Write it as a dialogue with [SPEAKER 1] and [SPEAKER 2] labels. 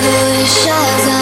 [SPEAKER 1] wish